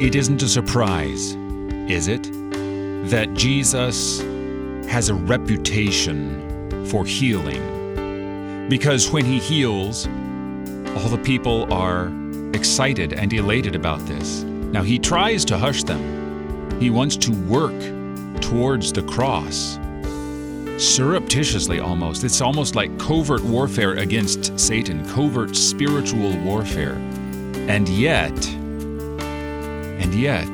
It isn't a surprise, is it, that Jesus has a reputation for healing? Because when he heals, all the people are excited and elated about this. Now, he tries to hush them. He wants to work towards the cross, surreptitiously almost. It's almost like covert warfare against Satan, covert spiritual warfare. And yet, and yet,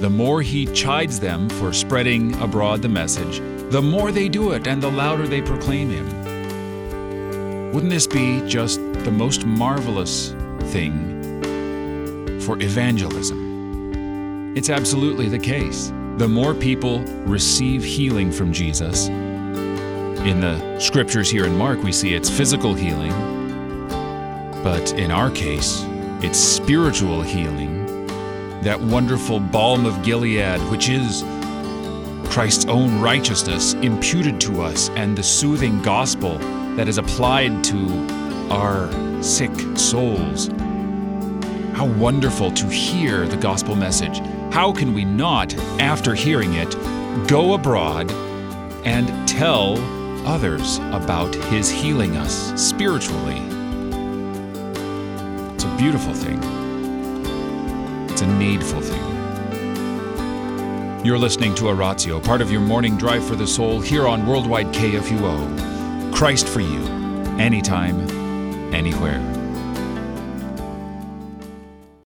the more he chides them for spreading abroad the message, the more they do it and the louder they proclaim him. Wouldn't this be just the most marvelous thing for evangelism? It's absolutely the case. The more people receive healing from Jesus, in the scriptures here in Mark, we see it's physical healing, but in our case, it's spiritual healing. That wonderful balm of Gilead, which is Christ's own righteousness imputed to us, and the soothing gospel that is applied to our sick souls. How wonderful to hear the gospel message. How can we not, after hearing it, go abroad and tell others about His healing us spiritually? It's a beautiful thing, it's a needful thing. You're listening to Oratio, part of your morning drive for the soul here on Worldwide KFUO. Christ for you, anytime, anywhere.